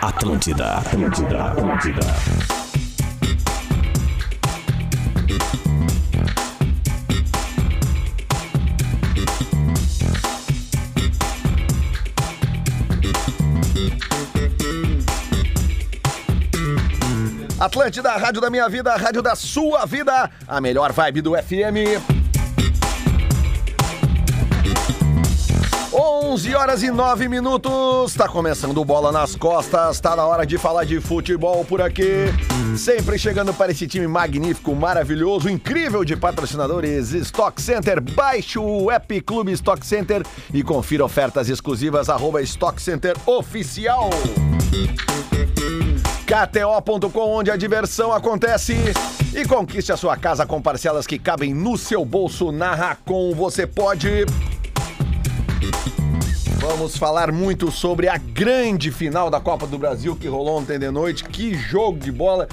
Atlântida, Atlântida, Atlântida. Atlântida, rádio da minha vida, rádio da sua vida, a melhor vibe do FM. 11 horas e 9 minutos, tá começando Bola nas Costas, tá na hora de falar de futebol por aqui. Sempre chegando para esse time magnífico, maravilhoso, incrível de patrocinadores Stock Center. Baixe o app Clube Stock Center e confira ofertas exclusivas, arroba Stock Center Oficial. KTO.com, onde a diversão acontece. E conquiste a sua casa com parcelas que cabem no seu bolso. Na Racon você pode. Vamos falar muito sobre a grande final da Copa do Brasil que rolou ontem de noite. Que jogo de bola!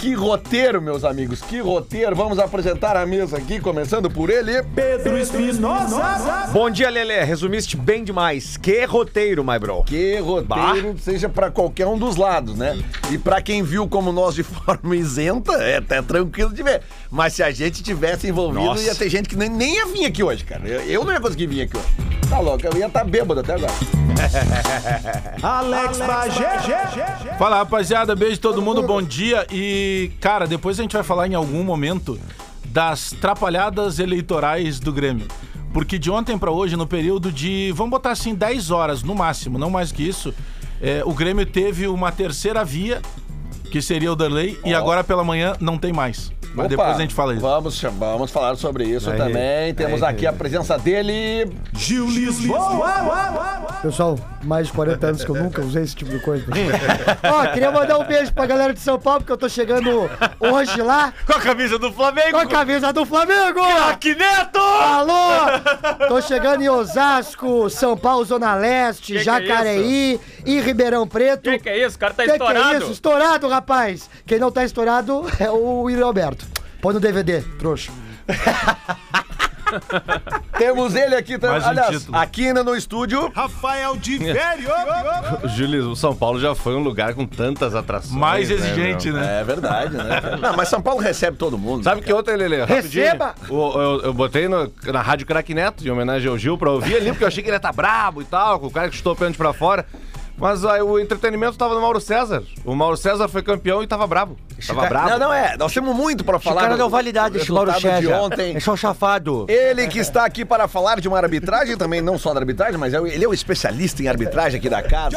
Que roteiro, meus amigos, que roteiro. Vamos apresentar a mesa aqui, começando por ele. Pedro Espinosa. Bom dia, Lelê. Resumiste bem demais. Que roteiro, my bro. Que roteiro, seja pra qualquer um dos lados, né? E pra quem viu como nós de forma isenta, é até tranquilo de ver. Mas se a gente tivesse envolvido, Nossa. ia ter gente que nem, nem ia vir aqui hoje, cara. Eu, eu não ia conseguir vir aqui hoje. Tá louco, eu ia estar bêbado até agora. Alex Bagé. Fala rapaziada, beijo todo mundo, bom dia. E, cara, depois a gente vai falar em algum momento das trapalhadas eleitorais do Grêmio. Porque de ontem pra hoje, no período de, vamos botar assim, 10 horas no máximo, não mais que isso, é, o Grêmio teve uma terceira via, que seria o Darley, e agora pela manhã não tem mais. Mas Opa, depois a gente fala isso. Vamos, vamos falar sobre isso Aí, também. Temos aí, aqui a presença dele. Gil Lisboa. Pessoal, mais de 40 anos que eu nunca usei esse tipo de coisa. Ó, queria mandar um beijo pra galera de São Paulo, porque eu tô chegando hoje lá Com a camisa do Flamengo. com a camisa do Flamengo! Craque Neto! Alô! Tô chegando em Osasco, São Paulo, Zona Leste, Que que é Jacareí e Ribeirão Preto. Que que é isso? O cara tá Que estourado. Que é isso? Estourado, rapaz! Quem não tá estourado é o William Alberto. Põe no DVD, trouxa. Temos ele aqui também. Um Aliás, título. aqui ainda no estúdio. Rafael de Vério. Júlio, o São Paulo já foi um lugar com tantas atrações. Mais né, exigente, meu? né? É verdade, né? Não, mas São Paulo recebe todo mundo. Sabe que outra, Lelê? Rapidinho. Receba! O- eu, eu botei no- na Rádio Crack Neto, em homenagem ao Gil, pra ouvir ali, porque eu achei que ele ia estar brabo e tal, com o cara que chutou o pênalti pra fora. Mas aí o entretenimento tava no Mauro César. O Mauro César foi campeão e tava brabo. Tava brabo. Não, não é. Nós temos muito pra O falar. cara do- deu validade, do esse Mauro resultado de César. ontem. É só chafado. Ele que está aqui para falar de uma arbitragem, também não só da arbitragem, mas é o- ele é o especialista em arbitragem aqui da casa.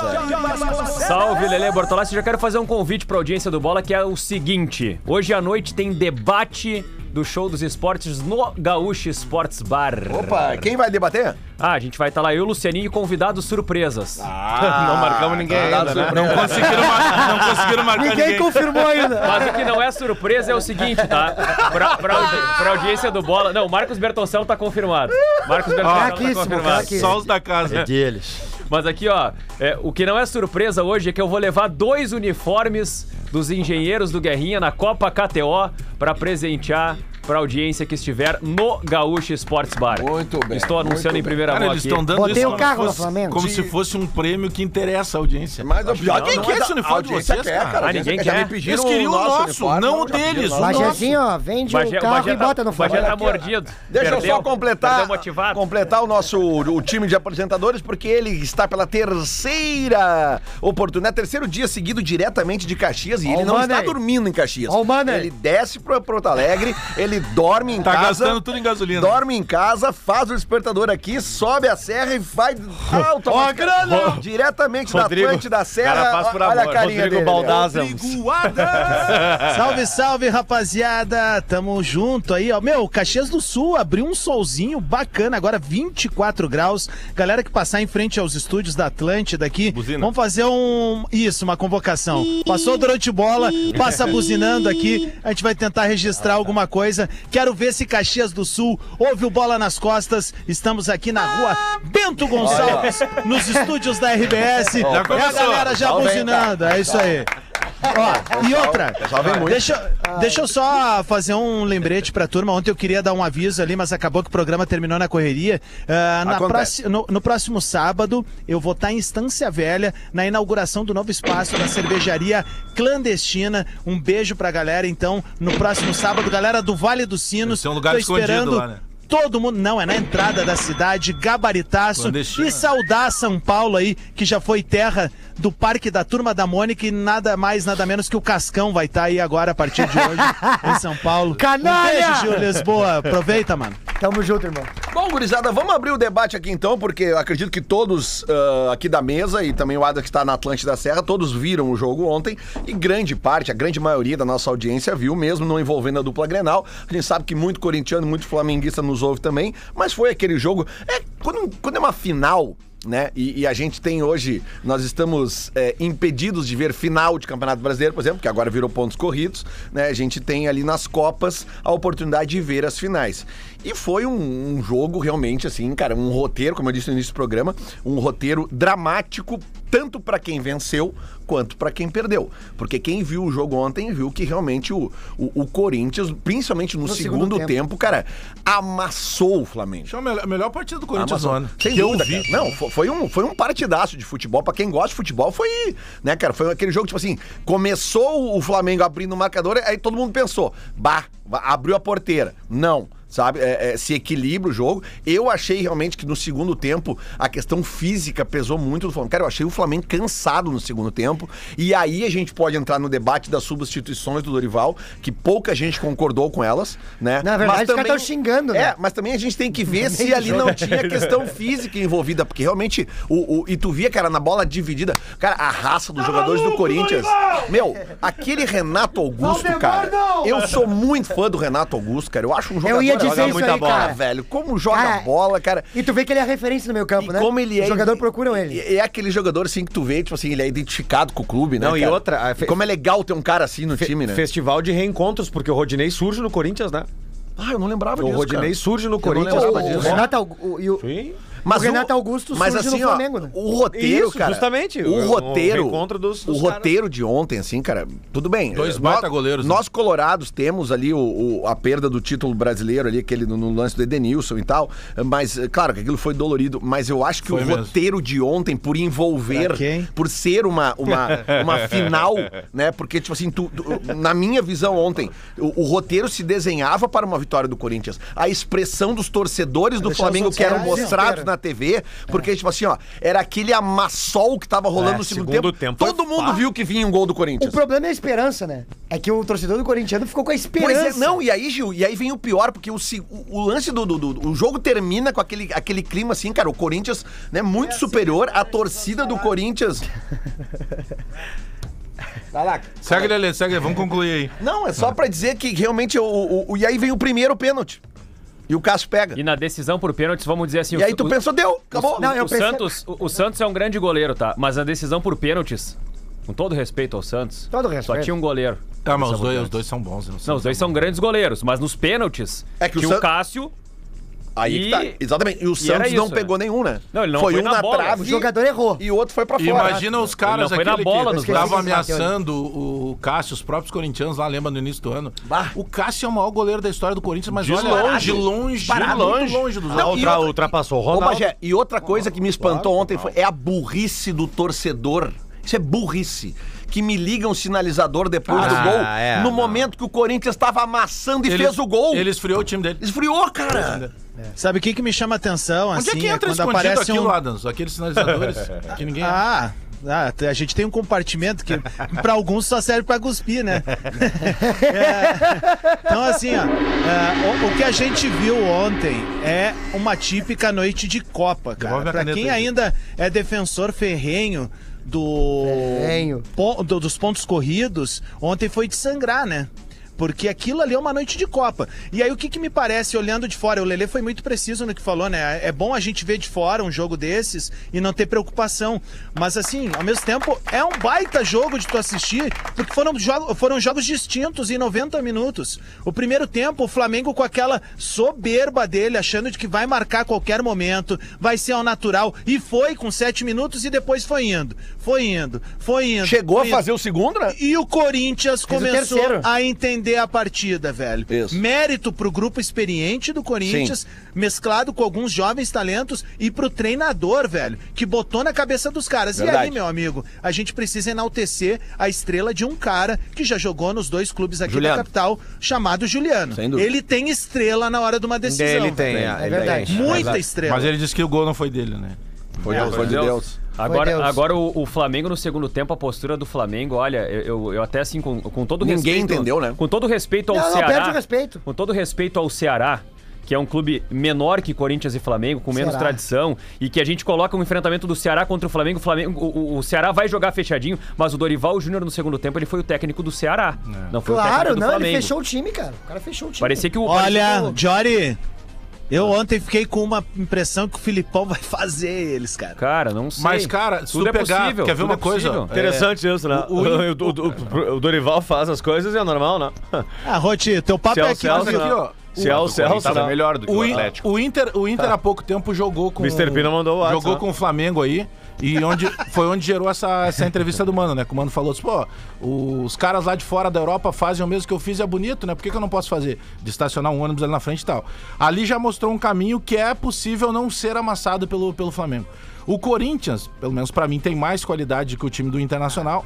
Salve, Lele Bortolassi. Já quero fazer um convite pra audiência do Bola, que é o seguinte. Hoje à noite tem debate do show dos esportes no Gaúcho Sports Bar. Opa, quem vai debater? Ah, a gente vai estar lá, eu, Lucianinho e convidados surpresas. não marcamos ninguém ainda, né? Não conseguiram, mar- não conseguiram marcar Ninguém ninguém. confirmou ainda. Mas o que não é surpresa é o seguinte, tá? Pra, pra, audi- pra audiência do Bola... Não, Marcos Bertoncello tá confirmado. Marcos Bertoncello tá Craquíssimo, confirmado. craque. Só os da casa. Deles. Mas aqui, ó, é, o que não é surpresa hoje é que eu vou levar dois uniformes dos engenheiros do Guerrinha na Copa KTO pra presentear pra audiência que estiver no Gaúcho Sports Bar. Muito bem, Estou anunciando em primeira Cara, mão eles estão dando Botei isso o como carro se no fosse- Flamengo. Como Sim. se fosse um prêmio que interessa a audiência. Mas o pior Ninguém não, quer mas esse a uniforme de vocês, quer, cara. a Ah, ninguém quer. Eles queriam o nosso, não o deles, o o nosso. Bajezinho, ó, vende Bagé- o carro Bagé e tá- bota no Bagé Flamengo. tá mordido. Deixa eu só completar, completar o nosso o time de apresentadores, porque ele está pela terceira oportunidade, terceiro dia seguido diretamente de Caxias e ele não está dormindo em Caxias. Ele desce para Porto Alegre, ele dorme em Tá casa. gastando tudo em gasolina. Dorme em casa, faz o despertador aqui, sobe a serra e vai automaticamente diretamente Rodrigo, da Atlântida da Serra. cara por Olha a amor. carinha Rodrigo dele. Baldazzi. Salve, salve, rapaziada. Tamo junto aí, ó. Meu, Caxias do Sul abriu um solzinho bacana, agora 24 graus. Galera que passar em frente aos estúdios da Atlântida aqui, Buzina. vamos fazer um. Isso, uma convocação. Passou durante bola, passa buzinando aqui. A gente vai tentar registrar alguma coisa. Quero ver se Caxias do Sul ouve o bola nas costas. Estamos aqui na rua Bento Gonçalves, nos estúdios da RBS. Já É a galera já buzinando, é isso aí. Ó, e outra, muito. deixa, deixa eu só fazer um lembrete pra turma. Ontem eu queria dar um aviso ali, mas acabou que o programa terminou na correria. Ah, na próxima- no, no próximo sábado, eu vou estar em Estância Velha, na inauguração do novo espaço da cervejaria clandestina. Um beijo pra galera, então, no próximo sábado. Galera do Vale dos Sinos. Ser um lugar tô esperando lá, né? Todo mundo, não, é na entrada da cidade, gabaritaço. E saudar São Paulo aí, que já foi terra do Parque da Turma da Mônica e nada mais, nada menos que o Cascão vai estar aí agora a partir de hoje em São Paulo. Canalha! Um beijo, Gil Lisboa. Aproveita, mano. Tamo junto, irmão. Bom, gurizada, vamos abrir o debate aqui então, porque eu acredito que todos ah, aqui da mesa e também o Ada que está na Atlântida da Serra, todos viram o jogo ontem e grande parte, a grande maioria da nossa audiência viu, mesmo não envolvendo a dupla Grenal. A gente sabe que muito corintiano, muito flamenguista nos ouve também, mas foi aquele jogo. É, quando, quando é uma final. Né? E, e a gente tem hoje, nós estamos é, impedidos de ver final de Campeonato Brasileiro, por exemplo, que agora virou pontos corridos, né? A gente tem ali nas Copas a oportunidade de ver as finais. E foi um, um jogo realmente, assim, cara, um roteiro, como eu disse no início do programa, um roteiro dramático, tanto pra quem venceu quanto pra quem perdeu. Porque quem viu o jogo ontem viu que realmente o, o, o Corinthians, principalmente no, No segundo, segundo tempo. tempo. cara, amassou o Flamengo. Acho a melhor, a melhor partida do Corinthians ano. Sem Que eu dúvida, vi. cara. Não, fo- foi um, foi um partidaço de futebol. Pra quem gosta de futebol, foi, né, cara? Foi aquele jogo, tipo assim, começou o Flamengo abrindo o marcador, aí todo mundo pensou, bah, abriu a porteira. Não. Sabe, É, é, se equilibra o jogo. Eu achei realmente que no segundo tempo a questão física pesou muito do Flamengo. Cara, eu achei o Flamengo cansado no segundo tempo. E aí a gente pode entrar no debate das substituições do Dorival, que pouca gente concordou com elas, né? Na verdade, Mas os caras também- tão xingando, né? É, mas também a gente tem que ver se ali não tinha questão física envolvida, porque realmente o, o- e tu via, cara, na bola dividida, cara, a raça dos jogadores do Corinthians. Meu, aquele Renato Augusto, cara. Eu sou muito fã do Renato Augusto, cara. Eu acho um jogador Eu ia dizer joga isso muita aí, bola, cara. velho. Como joga Cara, bola, cara. E tu vê que ele é referência no meio campo, E né? como ele é. Os jogadores procuram ele. É, é aquele jogador, assim, que tu vê, tipo assim, ele é identificado com o clube, né? Não, e cara? outra, a E como é legal ter um cara assim no Fe- time, né? Festival de reencontros, porque o Rodinei surge no Corinthians, né? Ah, eu não lembrava O disso. Rodinei cara. surge no não Corinthians. lembrava O disso. Renato o- e o- Sim. Mas o Renato Augusto mas surge assim, no ó, Flamengo, né? O roteiro, Isso, cara. justamente, O o- o roteiro. reencontro dos- o dos roteiro de ontem, assim, cara. Tudo bem. Dois baita nós- goleiros, né? Nós, colorados, temos ali o, o- a perda do título brasileiro ali, aquele no, no lance do Edenilson e tal. Mas, claro que aquilo foi dolorido. Mas eu acho que Foi o mesmo. roteiro de ontem, por envolver, por ser uma, uma, uma final, né? Porque, tipo assim, tu- tu- na minha visão ontem, o, o roteiro se desenhava para uma vitória do Corinthians. A expressão dos torcedores do Flamengo que eram caras mostrados desespero. Na TV, porque, tipo assim, ó, era aquele amassol que tava rolando É, no segundo, segundo tempo. tempo Todo mundo fácil. viu que vinha um gol do O Corinthians. problema é a esperança, né? É que o torcedor do corintiano ficou com a Pois esperança. é, não, e aí, Gil, e aí vem o pior, porque o, o, o lance do, do, do- O jogo termina com aquele, aquele clima assim, cara. O Corinthians, né, muito superior. A torcida do Corinthians. Vai lá. Segue, Lelê, segue, vamos concluir aí. Não, é só pra dizer que realmente. O, o- o- e aí vem o primeiro pênalti. E o Cássio pega. E na decisão por pênaltis, vamos dizer assim... E o- aí tu o- pensou, deu, acabou. Não, eu o, pensei- Santos, o, o Santos é um grande goleiro, tá? Mas na decisão por pênaltis, com todo respeito ao Santos, Todo só respeito. tinha um goleiro. Tá, mas os dois, os dois são bons. né? Não, os dois são grandes goleiros, mas nos pênaltis, É que o San- o Cássio... Aí que tá. Exatamente. E o Santos não isso, pegou nenhum, né? Não, ele não foi um na na bola. trave O jogador errou. e o outro foi pra fora. Imagina os caras foi bola que estavam ameaçando o, Cássio, os próprios corintianos lá, lembra no início do ano. Bah. O Cássio é o maior goleiro da história do Corinthians, mas De olha, longe. de longe, Parado. muito Longe. longe dos Não, outros. e Ultra, outra- ultrapassou o Ô, Ronaldo. Bagé, e outra coisa que me espantou ontem foi, é a burrice do torcedor. Isso é burrice. Que me liga um sinalizador depois Ah, do gol, é, no não. momento que o Corinthians estava amassando e Ele- fez o gol. Ele esfriou o time dele. Esfriou, cara. Sabe o que, que me chama atenção, Onde assim, é que entra quando escondido aparece aquilo, um... Adams? Aqueles sinalizadores que ninguém... Ah, ah, a gente tem um compartimento que pra alguns só serve pra cuspir, né? É, então, assim, ó, é, o, o que a gente viu ontem é uma típica noite de Copa, cara. Devolve a Pra caneta quem aí. ainda é defensor ferrenho do, Ferrenho. po- do- dos pontos corridos, ontem foi de sangrar, né? Porque aquilo ali é uma noite de Copa. E aí o que, que me parece, olhando de fora, o Lelê foi muito preciso no que falou, né? É bom a gente ver de fora um jogo desses e não ter preocupação. Mas assim, ao mesmo tempo, é um baita jogo de tu assistir, porque foram, jogo, foram jogos distintos em 90 minutos. O primeiro tempo, o Flamengo com aquela soberba dele, achando de que vai marcar a qualquer momento, vai ser ao natural, e foi com 7 minutos e depois foi indo. Foi indo, foi indo. Chegou a foi indo. fazer o segundo, né? E o Corinthians o começou terceiro. a entender a partida, velho. Isso. Mérito pro grupo experiente do Corinthians, mesclado com alguns jovens talentos, e pro treinador, velho, que botou na cabeça dos caras. E Verdade. aí, meu amigo, a gente precisa enaltecer a estrela de um cara que já jogou nos dois clubes aqui Juliano. da capital, chamado Juliano. Sem dúvida. Ele tem estrela na hora de uma decisão. Ele tem, é, É verdade. Muita estrela. Mas ele disse que o gol não foi dele, né? Foi, É, foi de Deus. Deus. Agora o, o Flamengo no segundo tempo, a postura do Flamengo, olha, eu, eu, eu até assim, com, com todo Ninguém respeito. entendeu, né? Com todo respeito ao Não, não, Ceará. perde o respeito. Com todo respeito ao Ceará. Que é um clube menor que Corinthians e Flamengo, com menos Ceará. tradição, e que a gente coloca um enfrentamento do Ceará contra o Flamengo. O, Flamengo o, o- o Ceará vai jogar fechadinho, mas o Dorival Júnior no segundo tempo ele foi o técnico do Ceará. Não foi o Claro, técnico do não, Flamengo. ele fechou o time, cara. O cara fechou o time. Parecia que o. Olha, o- Jory, eu ontem fiquei com uma impressão que o Filipão vai fazer eles, cara. Cara, não sei. Mas, cara, se Tudo tu é pegar. possível, quer ver tudo uma é coisa? possível. Interessante isso, né? o- O, o- o- o Dorival faz as coisas e é normal, né? Ah, Roti, teu papo Se é é o aqui, Celso, mas aqui, ó. Se é o Celso, Tava né? melhor do que o, O, In- Atlético. o Inter, o Inter há pouco tempo jogou com. Mr. Pina mandou o WhatsApp, Jogou né? com o Flamengo aí. E onde, foi onde gerou essa, essa entrevista do Mano, né? Que o Mano falou assim, pô, os caras lá de fora da Europa fazem o mesmo que eu fiz e é bonito, né? Por que, que eu não posso fazer? De estacionar um ônibus ali na frente e tal. Ali já mostrou um caminho que é possível não ser amassado pelo, pelo Flamengo. O Corinthians, pelo menos pra mim, tem mais qualidade que o time do Internacional.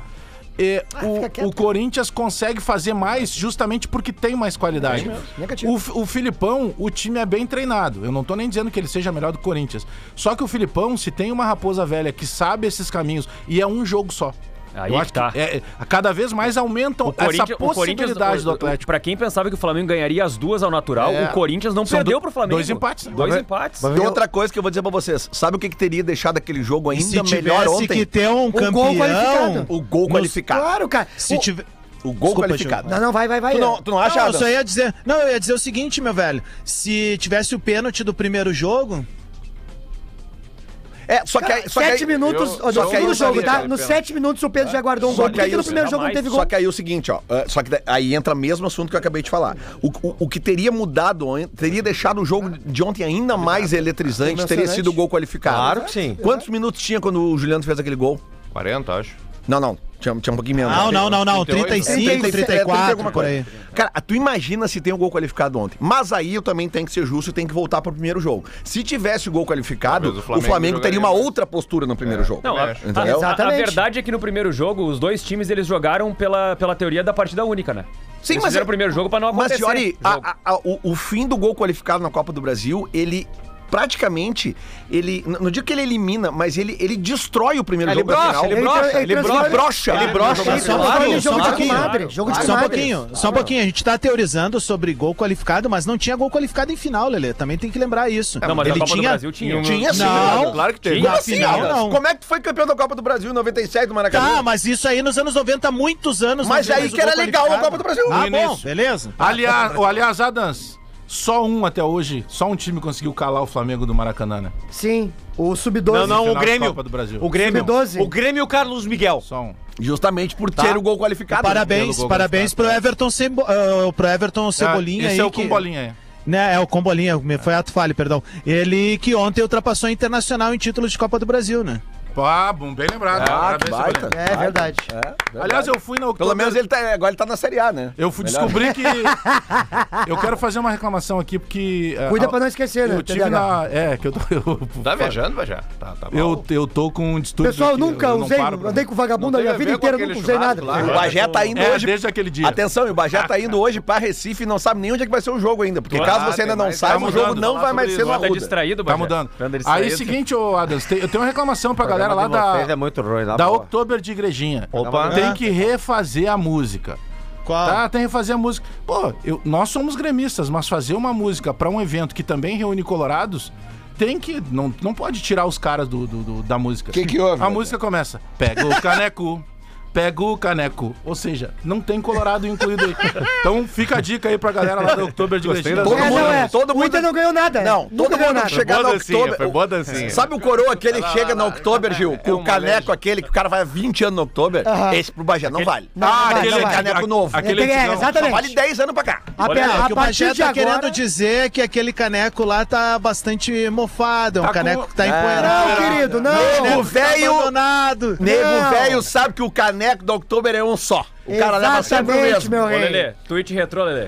E quieto, o, o Corinthians consegue fazer mais justamente porque tem mais qualidade. Negativo. O, o Filipão, o time é bem treinado. Eu não tô nem dizendo que ele seja melhor do Corinthians. Só que o Filipão, se tem uma raposa velha que sabe esses caminhos e é um jogo só. Aí eu que acho tá. que é- é- cada vez mais aumentam O essa o possibilidade do o- o- Atlético. Pra quem pensava que o Flamengo ganharia as duas ao natural, É. o Corinthians não São perdeu do- pro Flamengo. dois empates, né? Dois Vai- empates. E outra coisa que eu vou dizer pra vocês, sabe o que, que teria deixado aquele jogo ainda se melhor tivesse ontem? que ter um gol campeão... qualificado. O gol Nos- qualificado. Claro, cara. Se O- tiver... O gol Desculpa, qualificado. Não, não, vai, vai, vai. Tu não, tu não acha, Não, eu só ia dizer. Não, eu ia dizer o seguinte, meu velho. Se tivesse o pênalti do primeiro jogo. É, só que aí... Só que sete aí, minutos eu- no só que aí segundo eu jogo, tá? Nos sete minutos o Pedro já guardou um Só gol. que Por que, que no primeiro jogo não teve gol? Só que aí é o seguinte, ó. é, Só que aí entra mesmo assunto que eu acabei de falar. O, o, o que teria mudado, teria deixado o jogo de ontem ainda mais eletrizante, teria sido o gol qualificado. Claro que sim. Quantos minutos tinha quando o Juliano fez aquele gol? 40, acho. Não, não. Tinha, tinha um pouquinho menos. Não, não, não, não. 38, 35, 30 34, alguma por coisa. aí. Cara, tu imagina se tem o gol qualificado ontem. Mas aí eu também tenho que ser justo e tenho que voltar pro primeiro jogo. Se tivesse o gol qualificado, Talvez o o Flamengo Flamengo, teria uma outra postura no primeiro jogo. Não, a, a- Entendeu? a- a Exatamente. verdade é que no primeiro jogo, os dois times eles jogaram pela, pela teoria da partida única, né? Sim, eles mas fizeram é- o primeiro jogo pra não Mas, acontecer. Fiori, a- a- a- o, o fim do gol qualificado na Copa do Brasil, ele praticamente, ele, não digo que ele elimina, mas ele, ele destrói o primeiro Ele jogo da brocha, final. ele brocha, ele brocha. brocha. brocha. Ele brocha. Ele Só um jogo só um de pouquinho. comadre. Jogo de Só um pouquinho, só um pouquinho. A gente tá teorizando sobre gol qualificado, mas não tinha gol qualificado em final, Lelê. Também tem que lembrar isso. Não, mas Ele na Copa do tinha... Brasil tinha. Tinha sim. Não, Claro que teve. Como assim, final, não. Como é que tu foi campeão da Copa do Brasil em 97 do Maracanã? Tá, mas isso aí nos anos 90, muitos anos. Mas aí que era legal a. Copa do Brasil. Ah, bom, beleza. Aliás, o- aliás, Adams, só um até hoje, só um time conseguiu calar o Flamengo do Maracanã, né? Sim, o Sub-12. Não, não, o Grêmio. Copa do Brasil. O Grêmio. Sub-12. O Grêmio e o Carlos Miguel. Só um. Justamente por ter o gol qualificado. Parabéns, pelo gol parabéns pro qualificado. Everton, Cebo, ah, pro Everton Cebolinha Ah, aí. Esse é o que- com bolinha aí. Né, é o com bolinha, me- foi ato falho, perdão. Ele que ontem ultrapassou a Internacional em títulos de Copa do Brasil, né? Ah, bom, bem lembrado. Ah, que Parabéns, baita. Cebolinha. É verdade. Aliás, eu fui na Pelo menos ele tá, agora ele tá na Série A, né? Eu fui descobrir que. eu quero fazer uma reclamação aqui, porque. ah, Cuida pra não esquecer, né? Eu tive TDAH. na. É, que eu tô. Eu, Tá viajando, vai já. Tá, tá mal. eu, eu tô com um distúrbio. Pessoal, aqui, nunca eu não usei, paro pra- andei com vagabundo a Não minha a vida ver com inteira, aquele nunca usei nada. churrasco lá. O Bagé tá indo É, hoje. desde aquele dia. Atenção, e o Bagé tá indo hoje pra Recife e não sabe nem onde é que vai ser o jogo ainda. Porque caso você tem ainda não mais- saiba, tá o jogo mudando, não vai mais sobre ser no Arruda. distraído, Tá Bagé? mudando. Anda Aí, distraído. seguinte, ô Adams, tem- eu tenho uma reclamação pra galera lá da. é muito ruim, na Da boa. Oktober de Igrejinha. Opa. Tem que refazer a música. Qual? Tá, tem que refazer a música. Pô, eu- nós somos gremistas, mas fazer uma música pra um evento que também reúne colorados, tem que. Não, não pode tirar os caras do, do- do- da música. Que que houve, A música começa. Pega o caneco. Pega o caneco. Ou seja, não tem Colorado incluído aí. Então fica a dica aí pra galera lá do Outubro de Gostei Todo É, mundo, não, é. todo O mundo. Inter não ganhou nada. Não, Nunca todo mundo nada. que chegar no October. foi boa dancinha. Sabe o coroa que ele chega no October, Gil? Com É o caneco aquele que o cara vai há 20 anos no October? Aham. Esse pro Bagé não vale. Não, ah, não aquele não caneco novo. Aquele é, exatamente. vale 10 anos pra cá. A, Olha, pe- é a O o Bagé tá agora... querendo dizer é que aquele caneco lá tá bastante mofado. É um Tá com- caneco que tá Não, empoeirado. querido, não. Nego Tá velho. abandonado. Nego Não. velho sabe que o caneco do October é um só. O cara leva sempre o Exatamente, mesmo. meu Ô, rei. Lelê, tweet retrô, Lelê.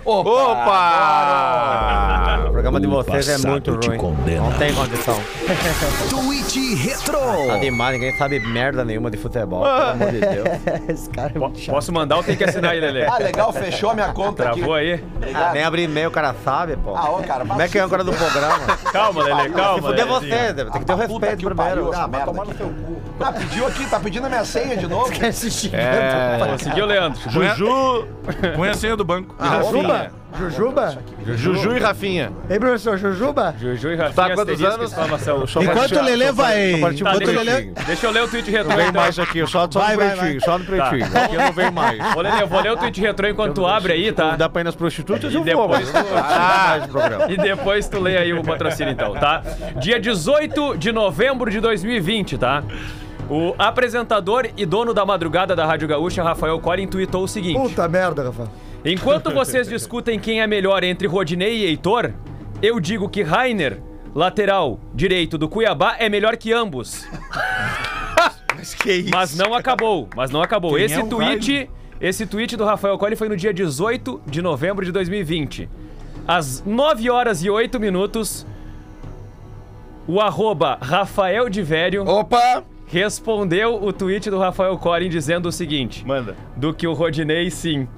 Opa! O programa de O vocês é muito te ruim. condena. Não tem condição. Tweet Retro. Tá demais, ninguém sabe merda nenhuma de futebol, pelo amor de Deus. Esse cara é muito chato. Posso mandar ou tem que assinar aí, Lelê? Ah, legal, fechou minha conta aqui. Travou aí? Ah, nem abrir e-mail o cara sabe, pô. Ah, ó, cara, Como é que é a âncora do programa? Calma, Lelê, calma. Fuder Lelezinho. você, deve ter que ter o Puta respeito que o primeiro. Ah, vai merda tomar no aqui. seu cu. Ah, pediu aqui, tá pedindo a minha senha de novo? Quer se xingando. É. Conseguiu, Leandro? Juju, Põe a senha do banco. Jujuba? Jujuba? Juju e Rafinha. Ei, professor, Jujuba? Juju e Tá Rafinha, há quantos anos? exclamação. Enquanto o Lelê vai. Tá, Enquanto o deixa, Lelê. deixa eu ler o tweet retrô. Não vem então. mais aqui, só, só Vai, no pretinho, só no pretinho. Aqui eu não venho mais. Ô, Lelê, eu vou ler o tweet retrô enquanto tu abre aí, tá? Dá pra ir nas prostitutas, eu E vou, programa. E depois tu lê aí o patrocínio então, tá? Dia 18 de novembro de 2020, tá? O apresentador e dono da madrugada da Rádio Gaúcha, Rafael Collin, tweetou o seguinte: Puta merda, Rafa. Enquanto vocês discutem quem é melhor entre Rodinei e Heitor, eu digo que Rainer, lateral direito do Cuiabá, é melhor que ambos. Mas que isso? Mas não acabou, mas não acabou. Quem esse é tweet, esse tweet do Rafael Collin foi no dia 18 de novembro de 2020. Às 9 horas e 8 minutos, o arroba Rafael de Vério Opa! Respondeu o tweet do Rafael Collin dizendo o seguinte: Manda. Do que o Rodinei, sim.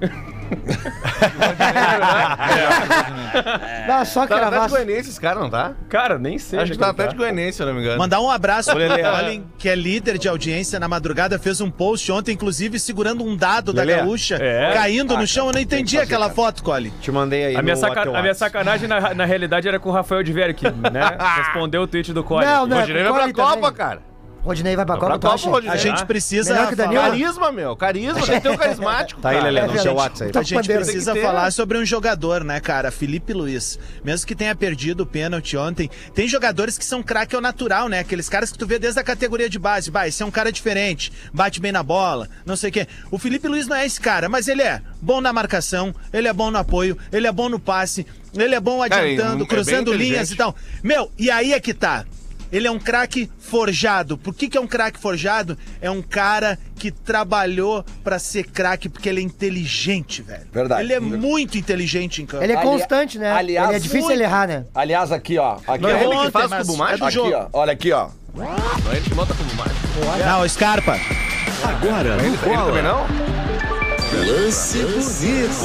Dá só Tá no Atlético cravaço. Goianiense esse cara, não tá? Cara, nem sei. Acho que tá Atlético Goianiense, se eu não me engano. Mandar um abraço pro Lelê. Colin, que é líder de audiência na madrugada, fez um post ontem, inclusive segurando um dado da Lelê. gaúcha, É. caindo no chão. Eu não entendi aquela foto, Colin. Te mandei aí A minha, saca- a minha sacanagem, na, na realidade, era com o Rafael de que né, respondeu o tweet do Collin. Não, não. Rodinei vai pra Copa, também. cara. Rodinei vai pra Copa, tu acha? Rodinei. A gente precisa Melhor que o Danilo? Carisma, meu. Carisma. Tem que ter um carismático. Tá aí, cara. Lelê, É no seu verdade. WhatsApp aí. A gente precisa falar sobre um jogador, né, cara? Felipe Luiz. Mesmo que tenha perdido o pênalti ontem, tem jogadores que são craque ao natural, né? Aqueles caras que tu vê desde a categoria de base. Vai, esse é um cara diferente, bate bem na bola, não sei o quê. O Felipe Luiz não é esse cara, mas ele é bom na marcação, ele é bom no apoio, ele é bom no passe, ele é bom Cara, adiantando, é bem cruzando linhas e tal. Meu, e aí é que tá. Ele é um craque forjado. Por que, que é um craque forjado? É um cara que trabalhou pra ser craque porque ele é inteligente, velho. Verdade. Ele é muito inteligente em campo. Ele é Ali- constante, né? aliás, ele é difícil muito- ele errar, né? Aliás, aqui, ó. Aqui, Não é ele que faz mas cubo é mágico? do Aqui, jogo. ó. Olha aqui, ó. Não é ele que bota como mágico. Não, Scarpa. Agora no Ele também bola. não? Lance Às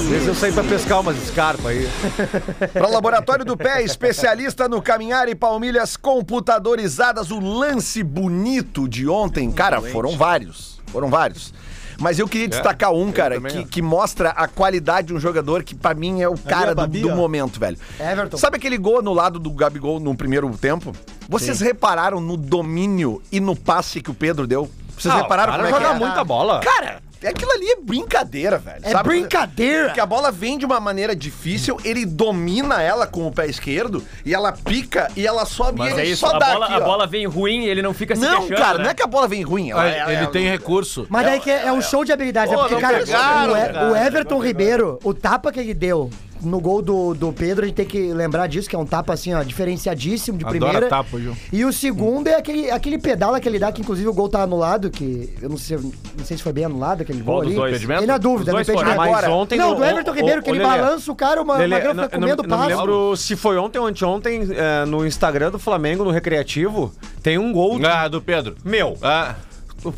vezes eu saí pra pescar umas escarpas aí. Para Laboratório do Pé, especialista no caminhar e palmilhas computadorizadas, o lance bonito de ontem. Cara, foram vários. Foram vários. Mas eu queria destacar um, cara, que, que mostra a qualidade de um jogador que pra mim é o cara do, do momento, velho. Everton. Sabe aquele gol no lado do Gabigol no primeiro tempo? Vocês repararam no domínio e no passe que o Pedro deu? Vocês Ah, repararam o cara como é que joga é? muita bola. Cara, aquilo ali é brincadeira, velho. É sabe? brincadeira. Porque a bola vem de uma maneira difícil, ele domina ela com o pé esquerdo e ela pica e ela sobe Mas e é ele isso, só a dá bola, aqui, a ó. bola vem ruim ele não fica se Não, queixando, cara, né? não é que a bola vem ruim. Ela, Ah, é- ele é- tem recurso. Mas daí que é, é um show de habilidade, né? Pô, Porque, não cara, pegaram, o, E- cara. o Everton Ribeiro, o tapa que ele deu no gol do, do Pedro, a gente tem que lembrar disso, que é um tapa assim, ó, diferenciadíssimo de Adora primeira. tapa, Gil. E o segundo é aquele, aquele pedala que ele dá, que inclusive o gol tá anulado, que eu não sei, não sei se foi bem anulado aquele gol dos ali. dois? Impedimento? Fiquei na dúvida, no impedimento. Mas ontem Não, do Everton o- Ribeiro, o- que ele o Lelê. balança o cara, uma, Lelê, uma grana eu não, fica eu não- comendo eu não passo. lembro se foi ontem ou anteontem, é, no Instagram do Flamengo, no Recreativo, tem um gol. Ah, do Pedro. Meu, Ah.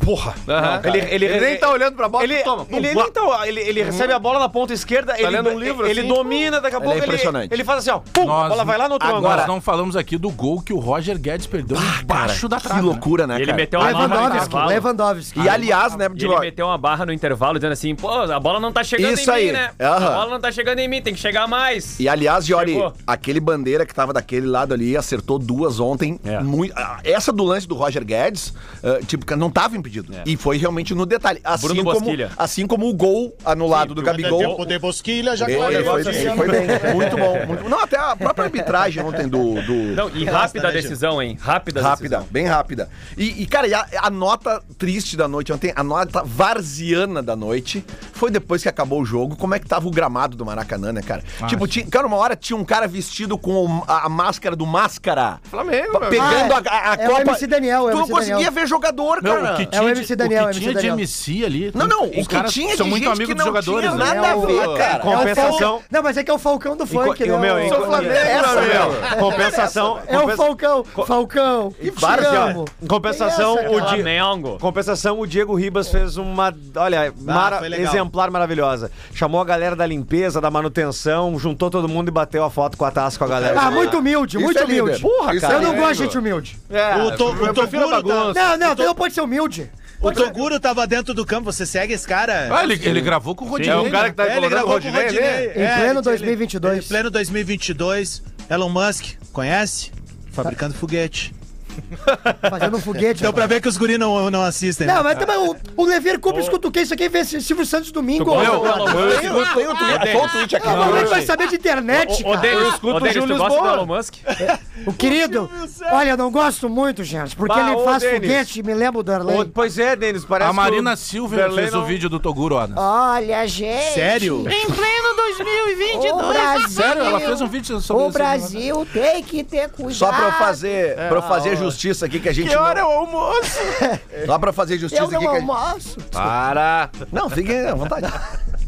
Porra. Aham. ele, ele, Ele nem tá olhando pra bola, Ele, toma. Ele, blá. nem tá- ele, ele recebe a bola na ponta esquerda, ele, lendo um livro, ele assim? domina, daqui a Ele pouco é ele, impressionante. ele faz assim, ó, pum, a Nós- bola vai lá no outro Agora, nós não falamos aqui do gol que o Roger Guedes perdeu embaixo da Que trave. né? loucura, né, E ele cara? meteu uma barra Lewandowski. E aliás, né, de ele meteu uma barra no intervalo dizendo assim, pô, a bola não tá chegando Isso em aí. mim, né? Aham. A bola não tá chegando em mim, tem que chegar mais. E aliás, Chegou. aquele bandeira que tava daquele lado ali, acertou duas ontem. É. Muito, ah, essa do lance do Roger Guedes, ah, tipo, não tava estava impedido. E foi realmente no detalhe. Assim Bruno como, Bosquilha. assim como o gol anulado do Gabigol. de Bosquilha, já Ele, ele foi, ele foi bem. Muito bom. muito- Não, até a própria arbitragem ontem do. do Não, e rápida a decisão, hein? Rápida a Rápida, decisão. bem rápida. E, e, cara, e a, a nota triste da noite ontem, a nota varziana da noite, foi depois que acabou o jogo, como é que tava o gramado do Maracanã, né, cara? Tipo, tinha, cara, uma hora tinha um cara vestido com a, a máscara do Máscara. Flamengo, Pegando Ah, a, a, a é o Copa. MC Daniel, é tu não MC conseguia Daniel. ver jogador, Meu, cara. o que É tinha, o de- MC Daniel, o é que o tinha MC de Daniel. MC ali. Não, não, os o que caras tinha são de muito gente amigos dos não jogadores. tinha né? nada a ver, cara. É o Compensação. Não, mas é que é o Falcão do funk, E né? o meu, o- Flamengo. Compensação. É o Falcão. Falcão. E Vários. Em compensação, o. Flamengo. compensação, o Diego Ribas fez uma, olha, legal. exemplar maravilhosa. Chamou a galera da limpeza, da manutenção, juntou todo mundo e bateu a foto com a taça com a galera. Ah, muito humilde, muito é humilde. Porra, cara. Eu não é gosto de gente humilde. É, O, o Toguro Não, não, não pode ser humilde. O Toguro tava dentro do campo, você segue esse cara? Ah, ele, ele gravou com o Rodinei. É um cara né? que tá É, ele gravou com o Rodinei, né? Rodinei. Em É, pleno ele- 2022. Em pleno 2022, Elon Musk, conhece? Fabricando foguete. Fazendo um foguete. Deu pra ver que os guri não, não assistem. né? Não, mas também o, o Lever Cupa escuta o que? Isso aqui vê Silvio Santos domingo. Tem, tem o tweet, aqui. Ah, é que vai saber de internet, cara? Denis, escuto ô, o Denis, Júlio tu gosta do. Elon Musk? O querido, olha, eu não gosto muito, gente, porque ele faz foguete, me lembro do Ô, Arley. pois é, Denis, parece A Marina Silva fez o vídeo do Toguro, né? Olha, gente. Sério? Em pleno 2022. O Brasil, Sério, ela fez um vídeo sobre o isso. Brasil tem que ter cuidado. Só pra eu fazer, pra eu fazer justiça aqui que a gente Que hora é o almoço? Só pra fazer justiça Eu aqui não que a gente... almoço. Para. Não, fiquem à vontade.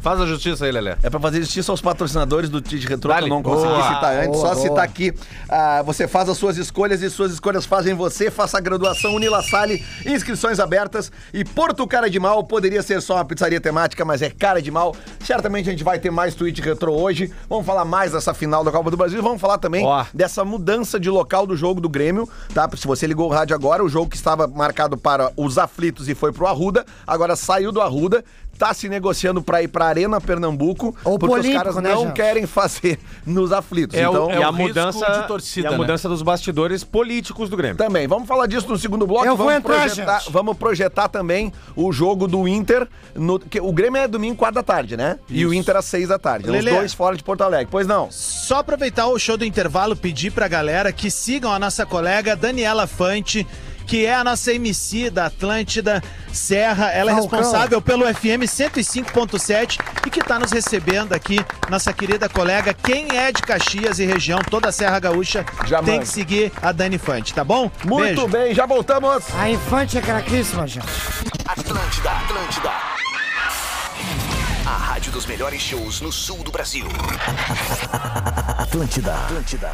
Faz a justiça aí, Lelé. É pra fazer justiça aos patrocinadores do Tite Retro, que eu não consegui Boa. citar antes. Boa, só boa. citar aqui. ah, você faz as suas escolhas e suas escolhas fazem você. Faça a graduação Unila Salle, inscrições abertas. E Porto Cara de Mal poderia ser só uma pizzaria temática, mas é cara de mal. Certamente a gente vai ter mais tweet retrô hoje. Vamos falar mais dessa final da Copa do Brasil. Vamos falar também dessa mudança de local do jogo do Grêmio, tá? Se você ligou o rádio agora, o jogo que estava marcado para os aflitos e foi pro Arruda, agora saiu do Arruda. Tá se negociando pra ir pra Arena Pernambuco, Ou porque os caras né, não querem fazer nos aflitos. É o- então, é e a mudança de torcida, e a né? mudança dos bastidores políticos do Grêmio. também. Vamos falar disso no segundo bloco. Eu vou vamos entrar, projetar, gente. Vamos projetar também o jogo do Inter. No, que, o Grêmio é domingo, quatro da tarde, né? E o Inter às seis da tarde. Os Lelê. dois fora de Porto Alegre. Pois não. Só aproveitar o show do intervalo, pedir pra galera que sigam a nossa colega Daniela Fante, que é a nossa MC da Atlântida Serra. Ela é responsável pelo FM 105.7 e que tá nos recebendo aqui, nossa querida colega. Quem é de Caxias e região, toda a Serra Gaúcha, Já tem manda. que seguir a Dani Fante, tá bom? Muito Beijo. bem, já voltamos. A infante é craquíssima, gente. Atlântida, Atlântida. A rádio dos melhores shows no sul do Brasil. Atlântida, Atlântida.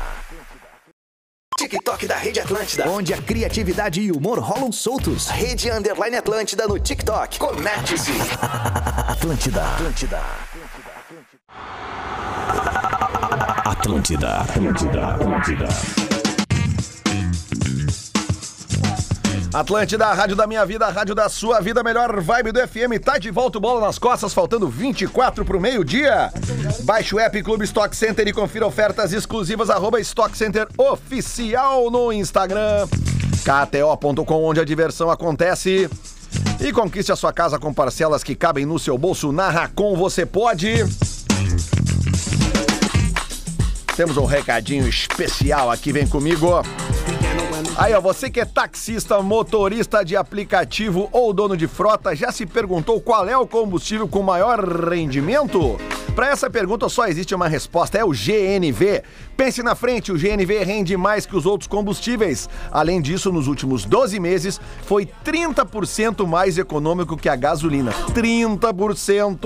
TikTok da Rede Atlântida, onde a criatividade e humor rolam soltos. Rede Underline Atlântida no TikTok. Conecte-se. Atlântida, Atlântida. Atlântida, Atlântida, Atlântida. Atlântida, a rádio da minha vida, a rádio da sua vida, melhor vibe do FM. Tá de volta o bola nas costas, faltando 24 pro meio-dia. Baixe o app Clube Stock Center e confira ofertas exclusivas, arroba Stock Center Oficial no Instagram. KTO.com, onde a diversão acontece. E conquiste a sua casa com parcelas que cabem no seu bolso. Na Racon você pode. Temos um recadinho especial aqui, vem comigo. Aí, ó, você que é taxista, motorista de aplicativo ou dono de frota, já se perguntou qual é o combustível com maior rendimento? Para essa pergunta só existe uma resposta, é o GNV. Pense na frente, o GNV rende mais que os outros combustíveis. Além disso, nos últimos 12 meses, foi 30% mais econômico que a gasolina. 30%!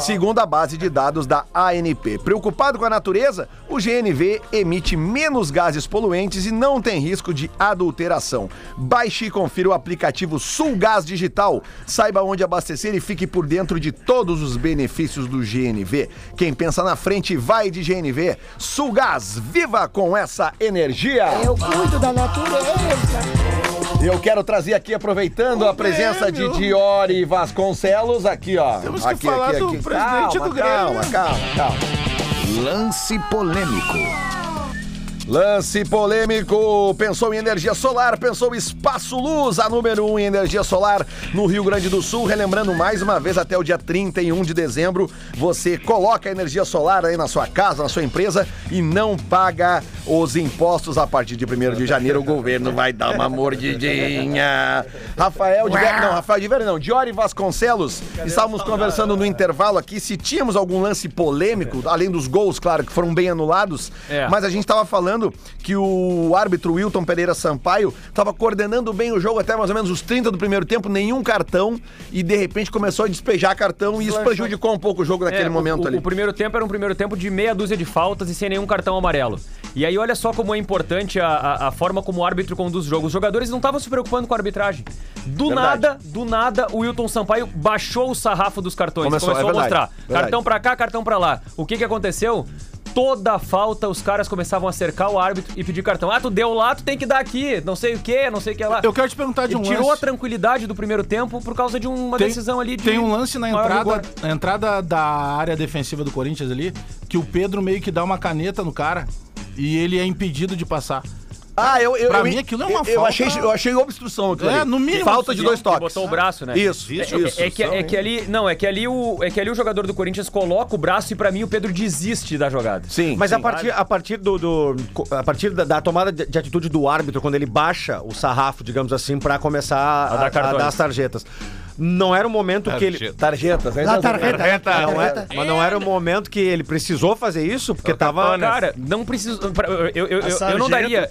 Segundo a base de dados da ANP. Preocupado com a natureza, o GNV emite menos gases poluentes e não tem risco de adulteração. Baixe e confira o aplicativo Sulgás Digital. Saiba onde abastecer e fique por dentro de todos os benefícios do GNV. Quem pensa na frente vai de GNV. Sulgás, viva com essa energia! Eu cuido da natureza. Eu quero trazer aqui, aproveitando a presença de Diori Vasconcelos, aqui, ó. Temos que aqui, falar aqui, do aqui. presidente calma, do Grêmio. Calma, calma, calma. Lance polêmico. Lance polêmico. Pensou em energia solar, pensou Espaço Luz, a número 1 um em energia solar no Rio Grande do Sul. Relembrando mais uma vez, até o dia 31 de dezembro, você coloca a energia solar aí na sua casa, na sua empresa e não paga os impostos a partir de 1 de janeiro. O governo vai dar uma mordidinha. Rafael de Vera, não, Rafael de Vera não, Diori Vasconcelos. Estávamos conversando no intervalo aqui se tínhamos algum lance polêmico, além dos gols, claro, que foram bem anulados, É. mas a gente estava falando que o árbitro Wilton Pereira Sampaio estava coordenando bem o jogo até mais ou menos os 30 do primeiro tempo, nenhum cartão, e de repente começou a despejar cartão e isso prejudicou um pouco o jogo naquele É, momento o, ali. O primeiro tempo era um primeiro tempo de meia dúzia de faltas e sem nenhum cartão amarelo. E aí olha só como é importante a, a- a forma como o árbitro conduz o jogo. Os jogadores não estavam se preocupando com a arbitragem. Do Verdade. nada, do nada, o Wilton Sampaio baixou o sarrafo dos cartões. Começou, Começou, é a verdade, mostrar. verdade. Cartão pra cá, cartão pra lá. O que que aconteceu? Toda falta, os caras começavam a cercar o árbitro e pedir cartão. Ah, tu deu lá, tu tem que dar aqui. Não sei o que, não sei o que lá. Eu quero te perguntar de Ele um tirou a lance. tranquilidade do primeiro tempo por causa de uma Tem- decisão ali de Tem um lance na entrada, na entrada da área defensiva do Corinthians ali, que o Pedro meio que dá uma caneta no cara e ele é impedido de passar. Ah, eu, eu, Pra eu, mim aquilo é uma eu, eu falta- achei, eu achei obstrução aquilo É, ali. no mínimo Falta de obstrução. dois toques. Botou o braço, né? Isso, É- isso, é, isso. é que, é que ali, não, é que ali o é que ali o jogador do Corinthians coloca o braço e pra mim o Pedro desiste da jogada. Sim. Mas sim. a partir, a partir do, do- a partir da, da tomada de, de atitude do árbitro, quando ele baixa o sarrafo, digamos assim, pra começar a, dar a- cartões. a dar as tarjetas. Não era o momento que ele. Tarjetas, né? La tarjeta. Tarjeta. Não era, mas não era o momento que ele precisou fazer isso, porque tava. Cara, não preciso. Eu, eu, eu, eu, não daria.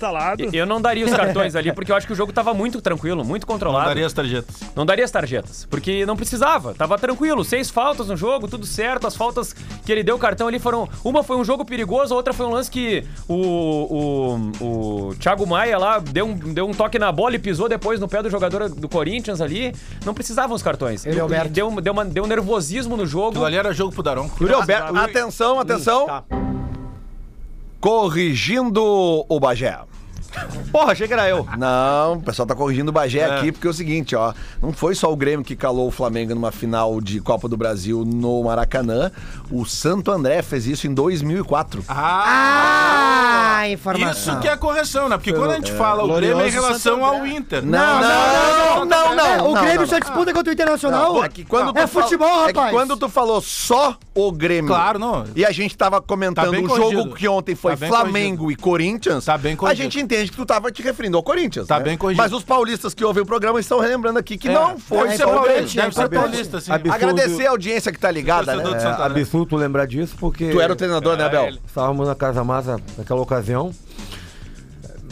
Eu não daria os cartões ali, porque eu acho que o jogo tava muito tranquilo, muito Não controlado. daria as tarjetas. Não daria as tarjetas, porque não precisava, tava tranquilo, seis faltas no jogo, tudo certo, as faltas que ele deu o cartão ali foram, uma foi um jogo perigoso, a outra foi um lance que o, o, o Thiago Maia lá deu um, deu um toque na bola e pisou depois no pé do jogador do Corinthians ali, não precisavam os cartões. Ele é Alberto. Deu, deu, uma- deu um nervosismo no jogo. Aquilo ali era jogo pro Daronco. Yuri Alberto. Atenção, atenção. Tá. Corrigindo o Bagé. Porra, achei que era eu. Não, o pessoal tá corrigindo o Bagé aqui, porque é o seguinte, ó. Não foi só o Grêmio que calou o Flamengo numa final de Copa do Brasil no Maracanã. O Santo André fez isso em 2004. Ah, informação. Isso que é correção, né? Porque quando a gente fala o Grêmio é em relação ao. Inter. Não, não, não, não, É, o não, Grêmio não, só não. disputa contra o Internacional. É que quando é futebol, É que rapaz. quando tu falou só o Grêmio. Claro, não. E a gente tava comentando Tá o jogo corrigido. que ontem foi Tá Flamengo e Corinthians. Tá bem A corrigido. gente entende que tu tava te referindo ao Corinthians. Tá né? bem corrigido. Mas os paulistas que ouvem o programa estão relembrando aqui que É. não foi Deve ser paulista, deve ser paulista, sim. Absurdo. Agradecer a audiência que tá ligada, né? André. absurdo lembrar disso, porque. Tu era o treinador, né, Abel? Estávamos na Casa Massa naquela ocasião.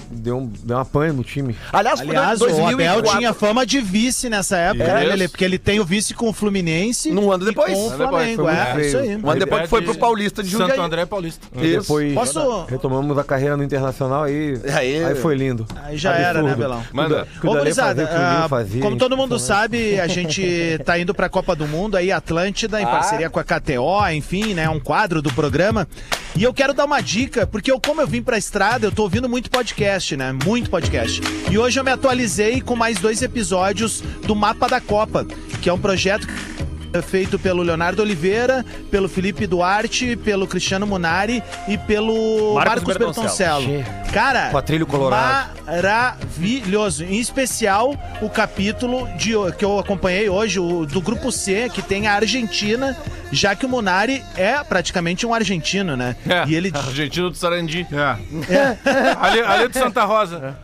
Deu, um, deu uma panha no time. Aliás, Aliás, o Abel 2004. tinha fama de vice nessa época, né. Lelê? Porque ele tem o vice com o Fluminense Num ano e depois. com o Flamengo. É, feio. isso aí. Um ano depois que foi pro Paulista de Jundiaí. Santo André é Paulista. E Isso. depois Posso- retomamos a carreira no Internacional aí, Aí- aí foi lindo. Aí já era, né, Absurdo. Belão? Manda. Ô, gurizada, ah, fazia, como todo mundo sabe, a gente tá indo pra Copa do Mundo aí, Atlântida, em parceria com a KTO, enfim, né, um quadro do programa. E eu quero dar uma dica, porque eu, como eu vim pra estrada, eu tô ouvindo muito podcast, né, muito podcast. E hoje eu me atualizei com mais dois episódios do Mapa da Copa, que é um projeto feito pelo Leonardo Oliveira, pelo Felipe Duarte, pelo Cristiano Munari e pelo Marcos Marcos, Bertoncello. Bertoncello. Cara, Com a trilha colorado. maravilhoso. Em especial o capítulo de, que eu acompanhei hoje, o, do grupo C, que tem a Argentina, já que o Munari é praticamente um argentino, né? E ele. Argentino do Sarandi. É. ali, ali de Santa Rosa.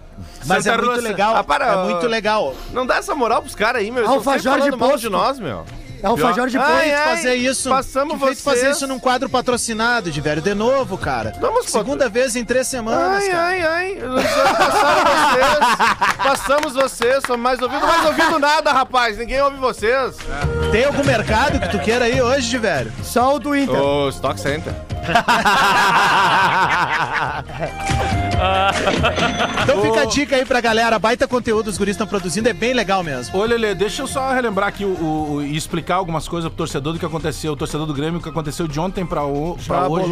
Mas é Santa muito Rosa. legal. Ah, para, é muito legal. Não dá essa moral pros caras aí, meu. Alfajor de mal de nós, meu. É o Fajor de Ai, Ponte. ai. fazer isso. passamos vocês. fazer isso num quadro patrocinado de velho de novo, cara. Vamos, Segunda vez em três semanas, Ai, cara. ai, ai. Passaram vocês. Passamos vocês. Somos mais ouvindo, mais ouvindo nada, rapaz. Ninguém ouve vocês. Tem algum mercado que tu queira aí hoje, de velho? Só o do Inter. O Stock Center. Então fica a dica aí pra galera. Baita conteúdo os guris estão produzindo, é bem legal mesmo. Ô, Lelê, deixa eu só relembrar aqui o, o- o- e explicar algumas coisas pro torcedor do que aconteceu, o torcedor do Grêmio, o que aconteceu de ontem pra, o, pra hoje.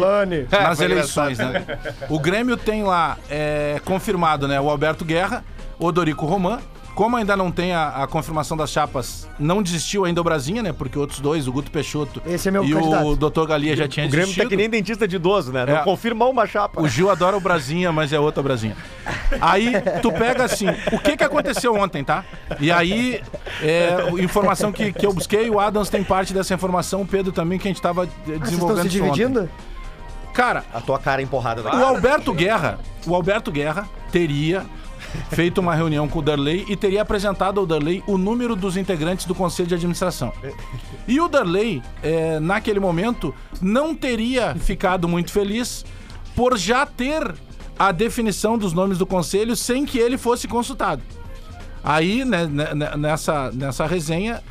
Nas eleições, né? O Grêmio tem lá, é, confirmado, né? O Alberto Guerra, o Dorico Roman, Como ainda não tem a, a confirmação das chapas, não desistiu ainda o Brasinha, né? Porque outros dois, o Guto Peixoto Esse é meu e candidato. o Dr. Galia já tinha O Grêmio desistido. tá que nem dentista de idoso, né? Não É. confirmou uma chapa. O Gil adora o Brasinha, mas é outra Brasinha. Aí tu pega assim, o que que aconteceu ontem, tá? E aí, é, informação que, que eu busquei, o Adams tem parte dessa informação, o Pedro também, que a gente tava eh, Ah, Vocês estão desenvolvendo se isso ontem. dividindo? Cara, A tua cara empurrada o daqui. Alberto Guerra, o Alberto Guerra teria feito uma reunião com o Darley e teria apresentado ao Darley o número dos integrantes do conselho de administração. E o Darley, eh, naquele momento, não teria ficado muito feliz por já ter a definição dos nomes do conselho sem que ele fosse consultado. Aí, né, né, né, nessa, nessa resenha,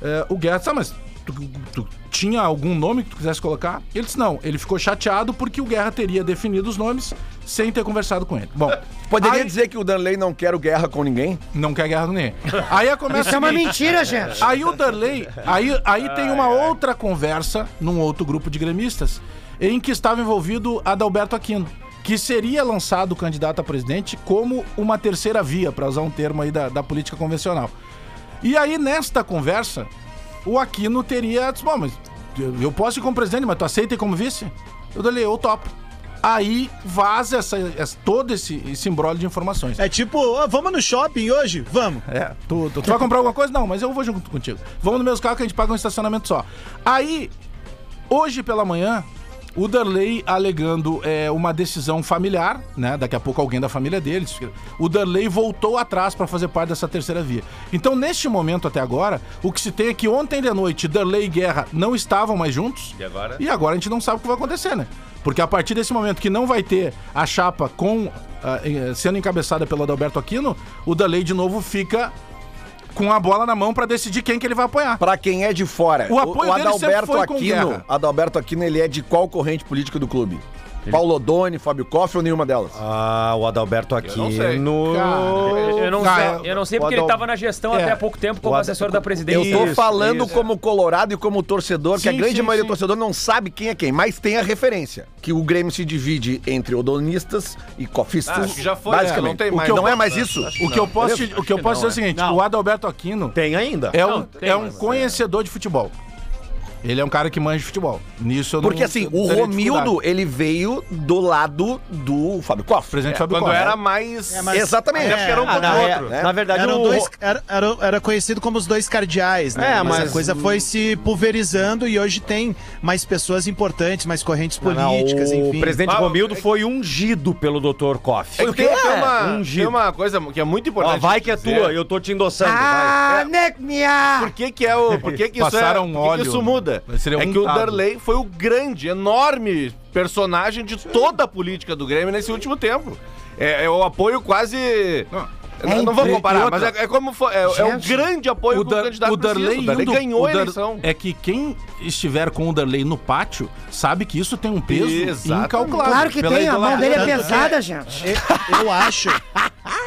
eh, o disse, ah, mas tu, tu tinha algum nome que tu quisesse colocar? Ele disse, não. Ele ficou chateado porque o Guerra teria definido os nomes sem ter conversado com ele. Bom, Poderia aí- dizer que o Danley não quer o guerra com ninguém? não quer guerra com ninguém. Aí começa Isso é uma mentira, gente. Aí o Darley, aí, aí tem uma outra conversa num outro grupo de gremistas em que estava envolvido Adalberto Aquino, que seria lançado candidato a presidente como uma terceira via, para usar um termo aí da, da política convencional. E aí nesta conversa, o Aquino teria, disse, bom, mas eu posso ir como presidente, mas tu aceita ir como vice? Eu falei, eu topo. Aí vaza essa, essa- todo esse, esse embrólio de informações. É tipo, ó, vamos no shopping hoje? Vamos. É, tu, tu, tu vai comprar alguma coisa? Não, mas eu vou junto contigo. Vamos no mesmo carro que a gente paga um estacionamento só. Aí, hoje pela manhã, o Darley alegando é, uma decisão familiar, né? Daqui a pouco alguém da família deles. O Darley voltou atrás para fazer parte dessa terceira via. Então, neste momento até agora, o que se tem é que ontem de noite, Darley e Guerra não estavam mais juntos. E agora? E agora a gente não sabe o que vai acontecer, né? Porque a partir desse momento que não vai ter a chapa com eh, sendo encabeçada pelo Adalberto Aquino, o Darley de novo fica com a bola na mão pra decidir quem que ele vai apoiar. Pra quem é de fora, O apoio dele sempre Adalberto foi com Aquino. Adalberto Aquino, ele é de qual corrente política do clube? Paulo Odoni, Fábio Koff ou nenhuma delas? Ah, o Adalberto aqui não sei. no... Eu, eu não Cara, sei, eu não sei porque o ele Adal- estava na gestão É. até há pouco tempo como O Adal- assessor da presidência. Eu tô falando isso. como colorado e como torcedor, que a Sim, grande sim, maioria sim. do torcedor não sabe quem é quem, mas tem a referência. Que o Grêmio se divide entre odonistas e cofistas. Ah, acho que já foi, basicamente. é, não tem O mais. que eu- não Não, é mais isso? que O que eu posso, o que eu posso dizer é o seguinte: Não. o Adalberto Aquino Tem ainda? é um, Não, tem, é um conhecedor de futebol. Ele é um cara que manja de futebol. Nisso eu não Porque assim, o Romildo, ele veio do lado do Fábio Koff. Presidente Fábio Quando Koff. era mais. É, mas- Exatamente. Até porque era um Ah, contra não, o é- outro. né? Na verdade, Eram o... dois, era, era, era conhecido como os dois cardeais, né? É, mas, mas- a coisa foi se pulverizando e hoje tem mais pessoas importantes, mais correntes Não, não, políticas, o enfim. presidente Ah, Romildo é- foi ungido pelo Dr. Koff. É que tem, uma, Ungido. tem uma coisa que é muito Ó, importante. vai que é dizer. tua, eu tô te endossando. Ah, vai. né, minha! Por que que é o... Por que que isso Passaram é... um por que que óleo, isso muda? É que o. Darley foi o grande, enorme personagem de toda a política do Grêmio nesse último tempo. É, é o apoio quase... Não, não vou comparar, outra- mas é, é como foi, é, é o Gente, grande apoio O, que o candidato o Darley. O Darley ganhou o a Dar- eleição. É que quem estiver com o Darley no pátio sabe que isso tem um peso Exatamente. incalculável. Claro que tem, a mão dele é pesada, gente. Eu- Eu acho,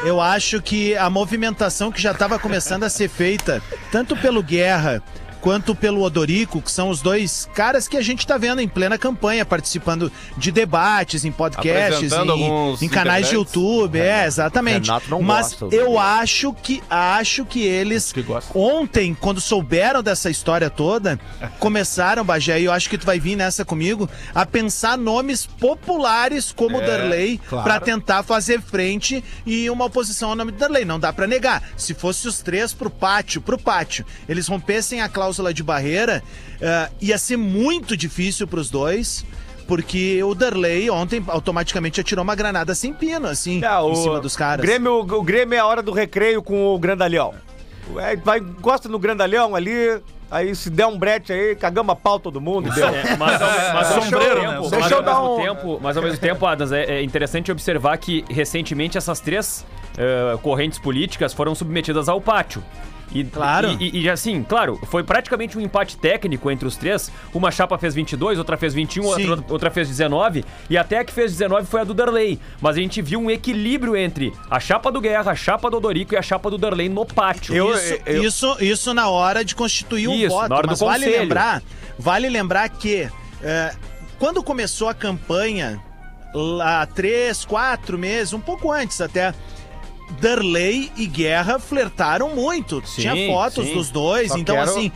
eu acho que a movimentação que já estava começando a ser feita, tanto pelo Guerra quanto pelo Odorico, que são os dois caras que a gente está vendo em plena campanha, participando de debates, em podcasts, em, em canais de. YouTube, é, exatamente. Renato não Mas gosta, eu acho que acho que eles Que ontem, quando souberam dessa história toda, começaram, Bagé, e eu acho que tu vai vir nessa comigo, a pensar nomes populares como o Darley claro. pra tentar fazer frente e uma oposição ao nome do Darley. Não dá pra negar. Se fosse os três pro pátio, pro pátio, eles rompessem a cláusula de barreira, eh, ia ser muito difícil pros dois. Porque o Darley ontem automaticamente atirou uma granada sem pino, assim, É, o em cima dos caras. Grêmio, o Grêmio é a hora do recreio com o Grandalhão. É, vai, gosta no Grandalhão ali, aí se der um brete aí, cagamos a pau todo mundo. deu. É, mas ao, mas ao Sombreiro, mesmo né? mas ao dar mesmo um- tempo, mas ao mesmo tempo, Adas, é, é interessante observar que recentemente essas três eh, correntes políticas foram submetidas ao pátio. E, Claro. E, e, e, assim, claro, foi praticamente um empate técnico entre os três. Uma chapa fez 22, outra fez 21, Sim. outra, outra fez 19. E até a que fez 19 foi a do Darley. Mas a gente viu um equilíbrio entre a chapa do Guerra, a chapa do Odorico e a chapa do Darley no pátio. Eu- Isso, eu- isso, isso na hora de constituir um Isso, voto. na hora do mas vale conselho. lembrar, vale lembrar que é, quando começou a campanha, lá três, quatro meses, um pouco antes até, Darley e Guerra flertaram muito. Tinha fotos sim. dos dois. Só então, quero- assim,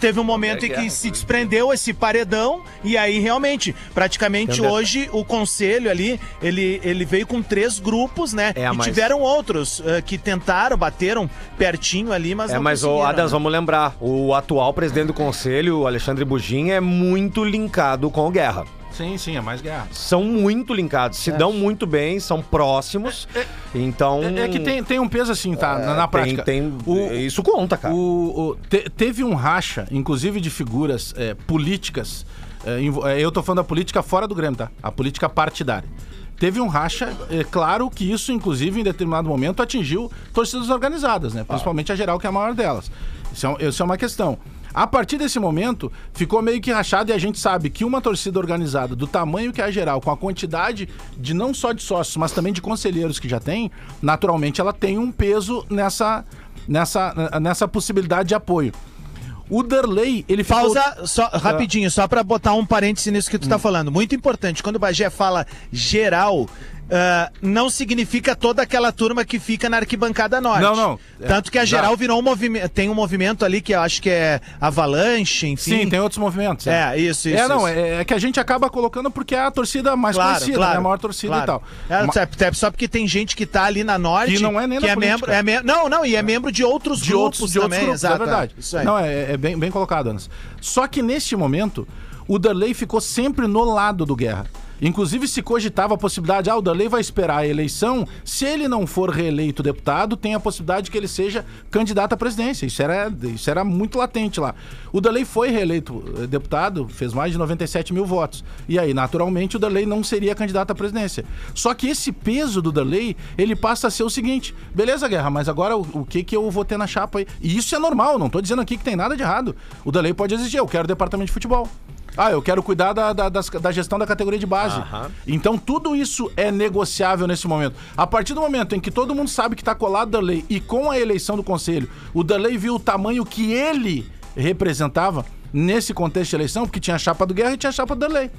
teve um momento É em que guerra, se desprendeu esse paredão. E aí, realmente, praticamente Entendeu? hoje, o conselho ali, ele, ele veio com três grupos, né? É, e mas- tiveram outros eh, que tentaram, bateram pertinho ali, mas É, não mas, conseguiram, Adams, né? vamos lembrar. O atual presidente do conselho, o Alexandre Bugin, é muito linkado com o Guerra. Sim, sim, é mais guerra. São muito linkados, se dão muito bem, são próximos. Então. É, é que tem, tem um peso assim, tá? na, na tem- prática. Tem, O- isso conta, cara. O, o- te- teve um racha, inclusive de figuras é, políticas. é, é, eu tô falando da política fora do Grêmio, tá? A política partidária. Teve um racha, é claro que isso, inclusive, em determinado momento, atingiu torcidas organizadas, né? Principalmente a geral, que é a maior delas. Isso é, isso é uma questão. A partir desse momento, ficou meio que rachado e a gente sabe que uma torcida organizada do tamanho que é a geral, com a quantidade de não só de sócios, mas também de conselheiros que já tem, naturalmente ela tem um peso nessa, nessa, nessa possibilidade de apoio. O Derley, ele ficou... Pausa só rapidinho, só pra botar um parêntese nisso que tu tá Hum. falando. Muito importante, quando o Bagé fala geral, ah, não significa toda aquela turma que fica na arquibancada norte. Não, não. É, Tanto que a geral virou um movimento. Tem um movimento ali que eu acho que é Avalanche, enfim. Sim, tem outros movimentos. É, isso, isso. É, não, isso. é, é que a gente acaba colocando porque é a torcida mais conhecida, né? A maior torcida claro. e tal. É, Ma- até só porque tem gente que tá ali na norte Que não é nem da é política. membro, é me- Não, não, e é membro de outros de grupos outros, de outros também, grupos, exato. é verdade. Isso aí. Não, é, é bem, bem colocado, Anas. Só que neste momento, o Darley ficou sempre no lado do Guerra. Inclusive se cogitava a possibilidade, ah, o Darley vai esperar a eleição, se ele não for reeleito deputado, tem a possibilidade que ele seja candidato à presidência. Isso era, isso era muito latente lá. O Darley foi reeleito eh, deputado, fez mais de 97 mil votos. E aí, naturalmente, o Darley não seria candidato à presidência. Só que esse peso do Darley, ele passa a ser o seguinte, beleza, Guerra, mas agora o, o que que eu vou ter na chapa aí? E isso é normal, não tô dizendo aqui que tem nada de errado. O Darley pode exigir, eu quero departamento de futebol. Ah, eu quero cuidar da, da, das- da gestão da categoria de base. Então tudo isso é negociável nesse momento. A partir do momento em que todo mundo sabe que está colado da lei e com a eleição do conselho, o Darley viu o tamanho que ele representava nesse contexto de eleição, porque tinha a chapa do Guerra e tinha a chapa do Darley.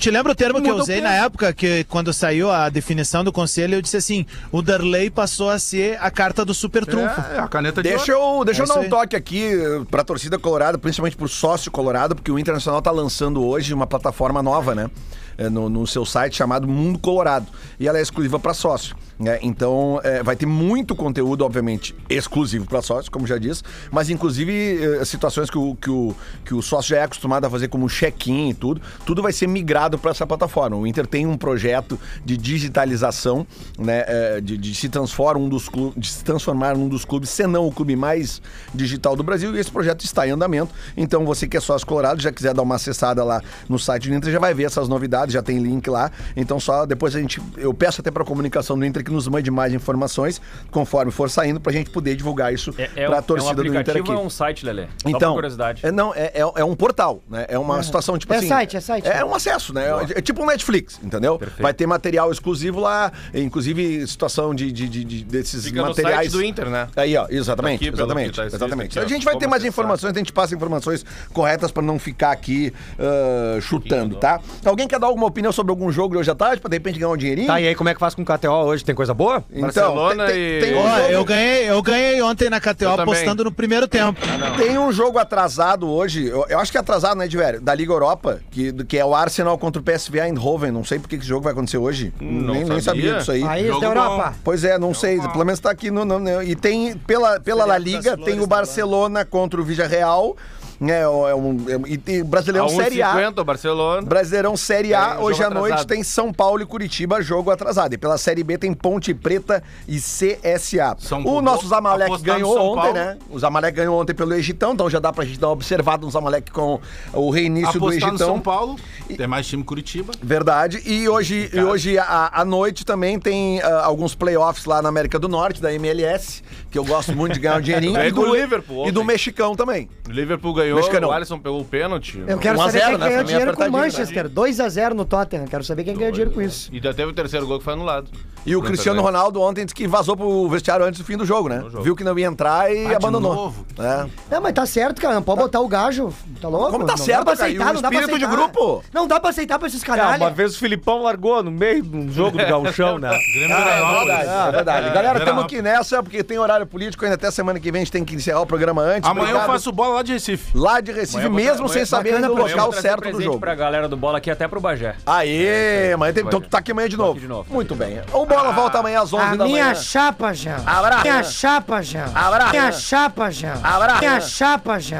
Te lembra o termo que eu usei na época, que quando saiu a definição do conselho, eu disse assim: o Darley passou a ser a carta do super trunfo. É, a caneta de Deixa eu, deixa É eu dar um toque aqui pra torcida colorada, principalmente pro sócio colorado, porque o Internacional tá lançando hoje uma plataforma nova, né? Eh, No, no seu site chamado Mundo Colorado. E ela é exclusiva pra sócio. Né? Então eh, vai ter muito conteúdo, obviamente, exclusivo pra sócio, como já disse, mas inclusive eh, situações que o, que, o, que o sócio já é acostumado a fazer, como check-in e tudo, tudo vai ser migrado pra essa plataforma. O Inter tem um projeto de digitalização, né? eh, de, de se transformar um dos clubes, de se transformar num dos clubes, se não o clube mais digital do Brasil, e esse projeto está em andamento. Então, você que é sócio colorado, já quiser dar uma acessada lá no site do Inter, já vai ver essas novidades, já tem link lá. Então, só depois a gente. Eu peço até para a comunicação do Inter que nos mande mais informações conforme for saindo, pra gente poder divulgar isso É, é, pra um- torcida é um do Inter aqui. é um site, Lelê? Só por Então, curiosidade. É, não, é, é, é um portal, né? É uma situação tipo É assim. site, é site. É um acesso, né? É, é tipo um Netflix, entendeu? Vai ter material exclusivo lá, inclusive situação de, de, de- de- desses Fica no materiais. site do Inter, né? Aí, ó, exatamente, Aqui, exatamente, que tá exatamente. aqui, ó, a gente vai ter mais acessar. informações, a gente passa informações corretas pra não ficar aqui ah, chutando, tá? Alguém quer dar alguma opinião sobre algum jogo de hoje à tarde, pra de repente ganhar um dinheirinho? Tá, e aí como é que faz com o KTO hoje? Tem coisa boa? Então, Barcelona tem, e- tem, tem um Ó, jogo- eu ganhei, eu ganhei ontem na KTO apostando no primeiro tempo. Tem um jogo atrasado hoje, eu, eu acho que é atrasado, né, Diver? Da Liga Europa, que, que é o Arsenal contra o PSV Eindhoven. Não sei por que esse jogo vai acontecer hoje. Não nem, nem sabia. sabia disso aí. País da Europa. Pois é, não sei. Pelo menos tá aqui no. no- no- e tem, pela, pela La Liga, tem o Barcelona contra o Villarreal. Né, é um, é um- e tem Brasileirão A Série A. 1,50 o Barcelona. Brasileirão Série A, É, hoje à atrasado. noite tem São Paulo e Curitiba, jogo atrasado. E pela Série B tem Ponte Preta e CSA. São o nosso Zamalek ganhou ontem, Paulo. né? O Zamalek ganhou ontem pelo Egitão, então já dá pra gente dar uma observada no Zamalek com o reinício do Apostar no Egitão. São Paulo, tem mais time Curitiba. Verdade. E hoje, e hoje à, noite também tem ah, alguns playoffs lá na América do Norte, da MLS, que eu gosto muito de ganhar um dinheirinho. E do Liverpool E do mexicano também. O Liverpool ganhou, Mexicano. o Alisson pegou o pênalti. Eu quero 1 a saber 0, quem né? ganhou Foi meio dinheiro com o apertadinho, Manchester. 2x0 no Tottenham. Quero saber quem ganhou dinheiro com isso. E ainda teve o terceiro gol que foi anulado. E o Cristiano Ronaldo ontem disse que vazou pro vestiário antes do fim do jogo, né? Viu que não ia entrar e Ah, de abandonou. novo? É. É, mas tá certo, cara. Não pode botar o gajo. Tá louco? Como tá Não certo, dá pra cara? E aceitar, o não dá pra espírito de aceitar. grupo? Não dá pra aceitar pra esses Cara, canalhas. uma vez o Filipão largou no meio de um jogo do gauchão, né? Grêmio Ah, é verdade, é verdade. Galera, Veranópolis. estamos aqui nessa, porque tem horário político, ainda até semana que vem a gente tem que encerrar o programa antes. Amanhã eu Obrigado. faço bola lá de Recife. Lá de Recife, mesmo sem saber ainda o local certo do jogo. pra galera do bola aqui, até pro Bagé. Aê, amanhã tem... então tu tá aqui amanhã de novo. aqui de novo. Muito bem. Bola volta amanhã às 11 A da minha manhã. chapa, já. Abraço. Minha chapa, já. Abraço. Minha chapa, já. Abraço. Minha chapa, já.